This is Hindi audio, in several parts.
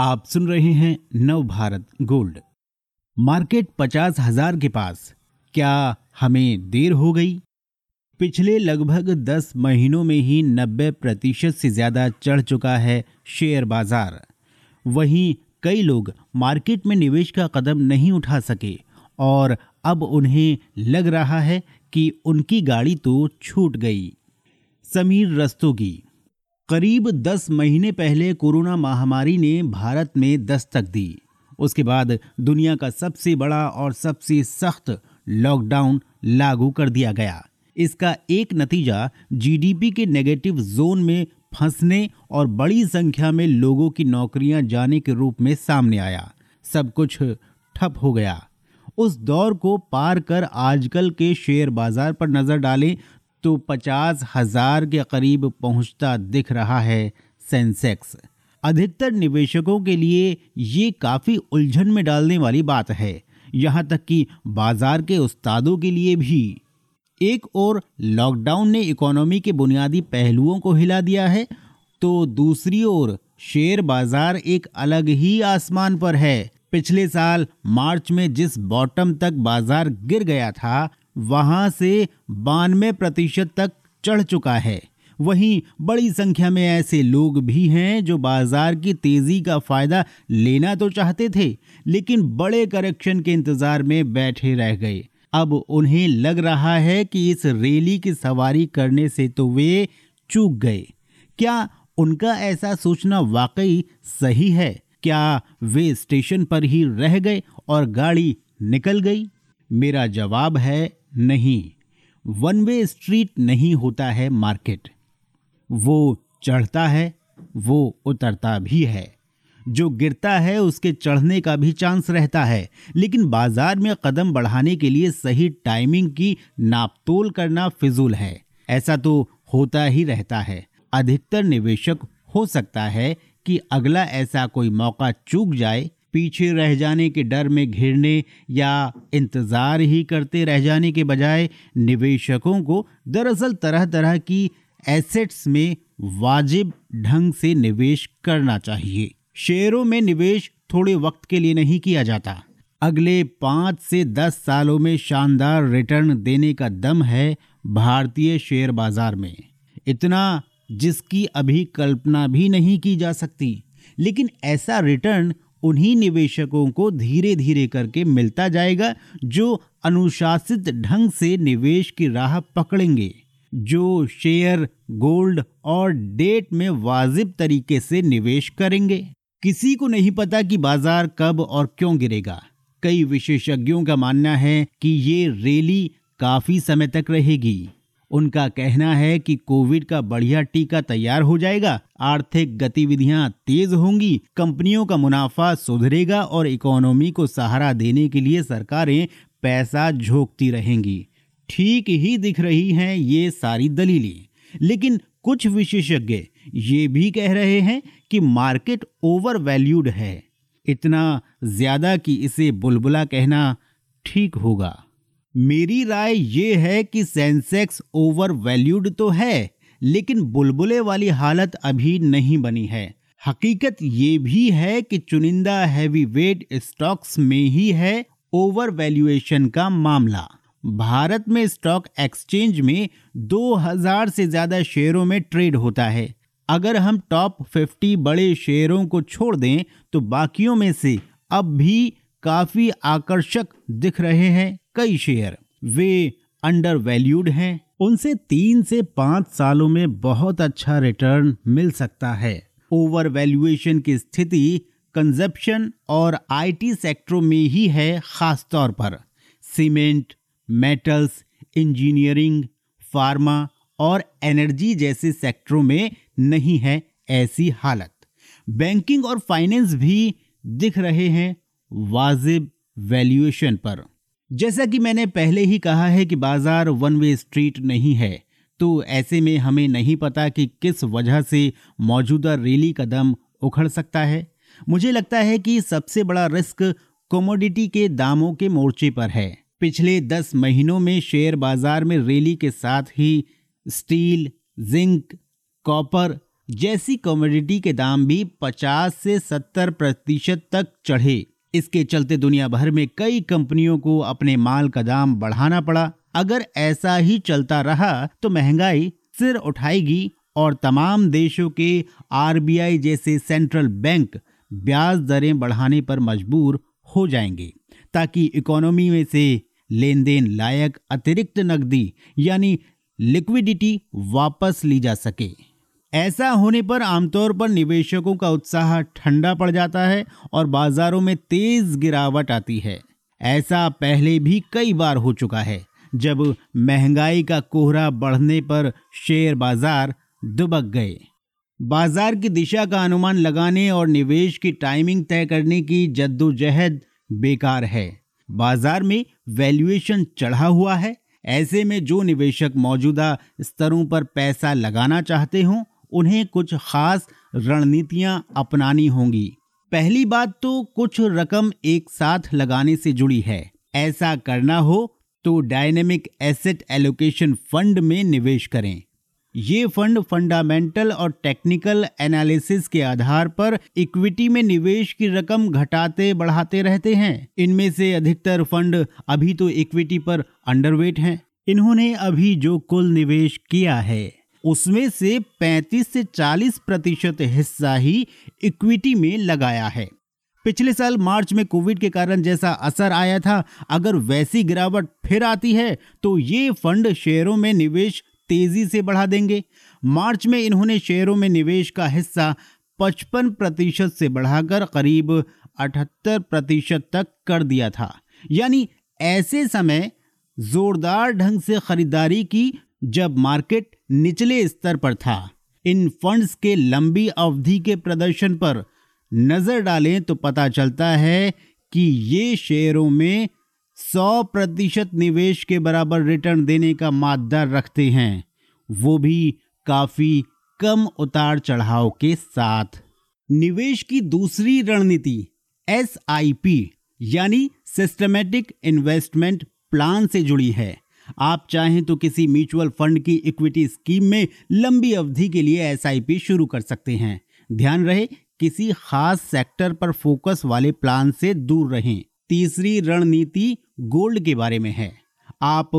आप सुन रहे हैं नव भारत गोल्ड। मार्केट पचास हज़ार के पास। क्या हमें देर हो गई? पिछले लगभग दस महीनों में ही नब्बे प्रतिशत से ज़्यादा चढ़ चुका है शेयर बाज़ार। वहीं कई लोग मार्केट में निवेश का कदम नहीं उठा सके और अब उन्हें लग रहा है कि उनकी गाड़ी तो छूट गई। समीर रस्तोगी करीब 10 महीने पहले कोरोना महामारी ने भारत में दस्तक दी। उसके बाद दुनिया का सबसे बड़ा और सबसे सख्त लॉकडाउन लागू कर दिया गया। इसका एक नतीजा जीडीपी के नेगेटिव जोन में फंसने और बड़ी संख्या में लोगों की नौकरियाँ जाने के रूप में सामने आया। सब कुछ ठप हो गया। उस दौर को पार कर आजकल के शेयर बाज़ार पर नज़र डालें तो पचास हज़ार के करीब पहुँचता दिख रहा है सेंसेक्स। अधिकतर निवेशकों के लिए ये काफ़ी उलझन में डालने वाली बात है। यहाँ तक कि बाज़ार के उस्तादों के लिए भी। एक और लॉकडाउन ने इकोनॉमी के बुनियादी पहलुओं को हिला दिया है तो दूसरी ओर शेयर बाज़ार एक अलग ही आसमान पर है। पिछले साल मार्च में जिस बॉटम तक बाज़ार गिर गया था वहाँ से बानवे प्रतिशत तक चढ़ चुका है। वहीं बड़ी संख्या में ऐसे लोग भी हैं जो बाज़ार की तेज़ी का फ़ायदा लेना तो चाहते थे, लेकिन बड़े करेक्शन के इंतज़ार में बैठे रह गए। अब उन्हें लग रहा है कि इस रैली की सवारी करने से तो वे चूक गए। क्या उनका ऐसा सोचना वाकई सही है? क्या वे स्टेशन पर ही रह गए और गाड़ी निकल गई? मेरा जवाब है नहीं। वन वे स्ट्रीट नहीं होता है मार्केट वो चढ़ता है, वो उतरता भी है। जो गिरता है, उसके चढ़ने का भी चांस रहता है। लेकिन बाज़ार में कदम बढ़ाने के लिए सही टाइमिंग की नापतोल करना फिजूल है। ऐसा तो होता ही रहता है। अधिकतर निवेशक हो सकता है कि अगला ऐसा कोई मौका चूक जाए पीछे रह जाने के डर में घिरने या इंतज़ार ही करते रह जाने के बजाय निवेशकों को दरअसल तरह तरह की एसेट्स में वाजिब ढंग से निवेश करना चाहिए। शेयरों में निवेश थोड़े वक्त के लिए नहीं किया जाता। अगले पाँच से दस सालों में शानदार रिटर्न देने का दम है भारतीय शेयर बाज़ार में। इतना जिसकी अभी कल्पना भी नहीं की जा सकती। लेकिन ऐसा रिटर्न उन्हीं निवेशकों को धीरे धीरे करके मिलता जाएगा, जो अनुशासित ढंग से निवेश की राह पकड़ेंगे, जो शेयर, गोल्ड और डेट में वाजिब तरीके से निवेश करेंगे। किसी को नहीं पता कि बाज़ार कब और क्यों गिरेगा। कई विशेषज्ञों का मानना है कि ये रैली काफ़ी समय तक रहेगी। उनका कहना है कि कोविड का बढ़िया टीका तैयार हो जाएगा, आर्थिक गतिविधियाँ तेज होंगी, कंपनियों का मुनाफा सुधरेगा और इकोनॉमी को सहारा देने के लिए सरकारें पैसा झोंकती रहेंगी। ठीक ही दिख रही हैं ये सारी दलीलें। लेकिन कुछ विशेषज्ञ ये भी कह रहे हैं कि मार्केट ओवर वैल्यूड है। इतना ज़्यादा कि इसे बुलबुला कहना ठीक होगा। मेरी राय ये है कि सेंसेक्स ओवर वैल्यूड तो है, लेकिन बुलबुले वाली हालत अभी नहीं बनी है। हकीकत ये भी है कि चुनिंदा हैवी वेट स्टॉक्स में ही है ओवर वैल्यूएशन का मामला। भारत में स्टॉक एक्सचेंज में 2000 से ज़्यादा शेयरों में ट्रेड होता है। अगर हम टॉप 50 बड़े शेयरों को छोड़ दें तो बाकियों में से अब भी काफ़ी आकर्षक दिख रहे हैं। कई शेयर। वे अंडर वैल्यूड हैं। उनसे तीन से पाँच सालों में बहुत अच्छा रिटर्न मिल सकता है। ओवर वैल्यूएशन की स्थिति कंजप्शन और आईटी सेक्टरों में ही है खास तौर पर। सीमेंट मेटल्स इंजीनियरिंग फार्मा और एनर्जी जैसे सेक्टरों में नहीं है ऐसी हालत। बैंकिंग और फाइनेंस भी दिख रहे हैं वाजिब वैल्यूएशन पर। जैसा कि मैंने पहले ही कहा है कि बाज़ार वन वे स्ट्रीट नहीं है तो ऐसे में हमें नहीं पता कि किस वजह से मौजूदा रैली कदम उखड़ सकता है। मुझे लगता है कि सबसे बड़ा रिस्क कमोडिटी के दामों के मोर्चे पर है। पिछले दस महीनों में शेयर बाज़ार में रैली के साथ ही स्टील जिंक कॉपर जैसी कमोडिटी के दाम भी 50 से 70 प्रतिशत तक चढ़े। इसके चलते दुनिया भर में कई कंपनियों को अपने माल का दाम बढ़ाना पड़ा। अगर ऐसा ही चलता रहा तो महँगाई सिर उठाएगी और तमाम देशों के आरबीआई जैसे सेंट्रल बैंक ब्याज दरें बढ़ाने पर मजबूर हो जाएँगे, ताकि इकोनॉमी में से लेन देन लायक अतिरिक्त नकदी यानी लिक्विडिटी वापस ली जा सके। ऐसा होने पर आमतौर पर निवेशकों का उत्साह ठंडा पड़ जाता है और बाजारों में तेज गिरावट आती है। ऐसा पहले भी कई बार हो चुका है, जब महँगाई का कोहरा बढ़ने पर शेयर बाज़ार दुबक गए। बाज़ार की दिशा का अनुमान लगाने और निवेश की टाइमिंग तय करने की जद्दोजहद बेकार है। बाज़ार में वैल्यूएशन चढ़ा हुआ है, ऐसे में जो निवेशक मौजूदा स्तरों पर पैसा लगाना चाहते हों उन्हें कुछ खास रणनीतियाँ अपनानी होंगी। पहली बात तो कुछ रकम एक साथ लगाने से जुड़ी है। ऐसा करना हो तो डायनेमिक एसेट एलोकेशन फंड में निवेश करें। ये फंड फंडामेंटल और टेक्निकल एनालिसिस के आधार पर इक्विटी में निवेश की रकम घटाते बढ़ाते रहते हैं। इनमें से अधिकतर फंड अभी तो इक्विटी पर अंडरवेट हैं। इन्होंने अभी जो कुल निवेश किया है। उसमें से 35 से 40 प्रतिशत हिस्सा ही इक्विटी में लगाया है। पिछले साल मार्च में कोविड के कारण जैसा असर आया था, अगर वैसी गिरावट फिर आती है तो ये फंड शेयरों में निवेश तेज़ी से बढ़ा देंगे। मार्च में इन्होंने शेयरों में निवेश का हिस्सा 55 प्रतिशत से बढ़ाकर करीब 78 प्रतिशत तक कर दिया था। यानी ऐसे समय जोरदार ढंग से खरीदारी की जब मार्केट निचले स्तर पर था, इन फंड्स के लंबी अवधि के प्रदर्शन पर नज़र डालें तो पता चलता है कि ये शेयरों में 100 प्रतिशत निवेश के बराबर रिटर्न देने का मादा रखते हैं। वो भी काफ़ी कम उतार चढ़ाव के साथ। निवेश की दूसरी रणनीति, एसआईपी, यानी सिस्टमेटिक इन्वेस्टमेंट प्लान से जुड़ी है। आप चाहें तो किसी म्यूचुअल फंड की इक्विटी स्कीम में लंबी अवधि के लिए एसआईपी शुरू कर सकते हैं। ध्यान रहे, किसी खास सेक्टर पर फोकस वाले प्लान से दूर रहें। तीसरी रणनीति गोल्ड के बारे में है। आप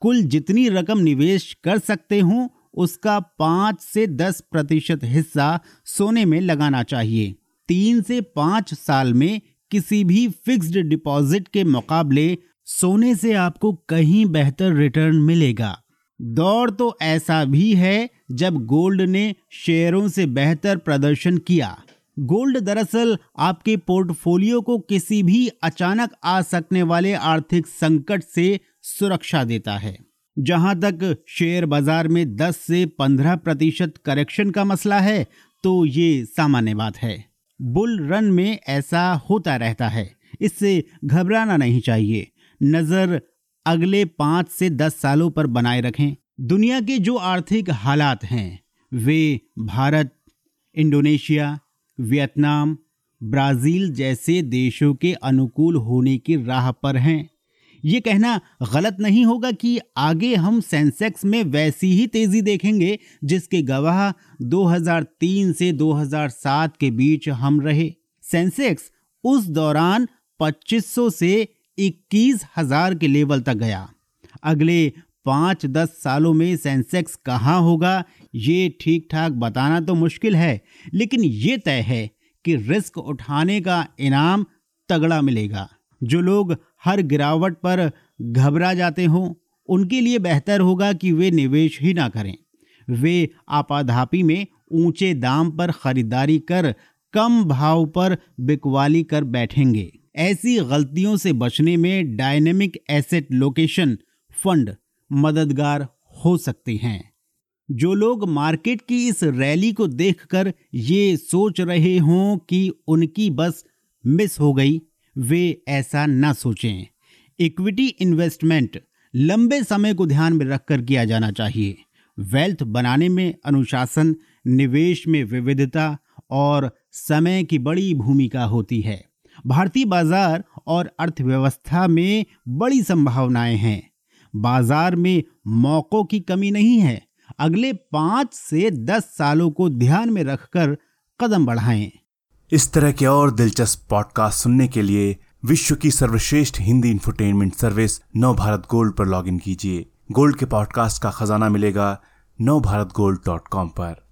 कुल जितनी रकम निवेश कर सकते हो, उसका पाँच से दस प्रतिशत हिस्सा सोने में लगाना चाहिए। तीन से पाँच साल में किसी भी फिक्स्ड डिपॉजिट के मुकाबले सोने से आपको कहीं बेहतर रिटर्न मिलेगा। दौर तो ऐसा भी है, जब गोल्ड ने शेयरों से बेहतर प्रदर्शन किया। गोल्ड दरअसल आपके पोर्टफोलियो को किसी भी अचानक आ सकने वाले आर्थिक संकट से सुरक्षा देता है। जहाँ तक शेयर बाज़ार में 10 से 15 प्रतिशत करेक्शन का मसला है तो ये सामान्य बात है। बुल रन में ऐसा होता रहता है। इससे घबराना नहीं चाहिए। नज़र अगले पाँच से दस सालों पर बनाए रखें। दुनिया के जो आर्थिक हालात हैं, वे भारत, इंडोनेशिया, वियतनाम, ब्राज़ील जैसे देशों के अनुकूल होने की राह पर हैं। ये कहना गलत नहीं होगा कि आगे हम सेंसेक्स में वैसी ही तेज़ी देखेंगे, जिसके गवाह 2003 से 2007 के बीच हम रहे। सेंसेक्स उस दौरान 2500 से इक्कीस हज़ार के लेवल तक गया। अगले पाँच दस सालों में सेंसेक्स कहाँ होगा, ये ठीक ठाक बताना तो मुश्किल है, लेकिन ये तय है कि रिस्क उठाने का इनाम तगड़ा मिलेगा। जो लोग हर गिरावट पर घबरा जाते हों, उनके लिए बेहतर होगा कि वे निवेश ही ना करें। वे आपाधापी में ऊँचे दाम पर खरीदारी कर कम भाव पर बिकवाली कर बैठेंगे। ऐसी गलतियों से बचने में डायनेमिक एसेट लोकेशन फंड मददगार हो सकते हैं। जो लोग मार्केट की इस रैली को देखकर ये सोच रहे हों कि उनकी बस मिस हो गई, वे ऐसा ना सोचें। इक्विटी इन्वेस्टमेंट लंबे समय को ध्यान में रखकर किया जाना चाहिए। वेल्थ बनाने में अनुशासन, निवेश में विविधता और समय की बड़ी भूमिका होती है। भारतीय बाज़ार और अर्थव्यवस्था में बड़ी संभावनाएँ हैं। बाज़ार में मौकों की कमी नहीं है। अगले पाँच से दस सालों को ध्यान में रखकर कदम बढ़ाएँ। इस तरह के और दिलचस्प पॉडकास्ट सुनने के लिए विश्व की सर्वश्रेष्ठ Hindi infotainment service Nav Bharat Gold पर लॉगिन कीजिए। गोल्ड के पॉडकास्ट का खजाना मिलेगा नव भारत गोल्ड डॉट कॉम पर।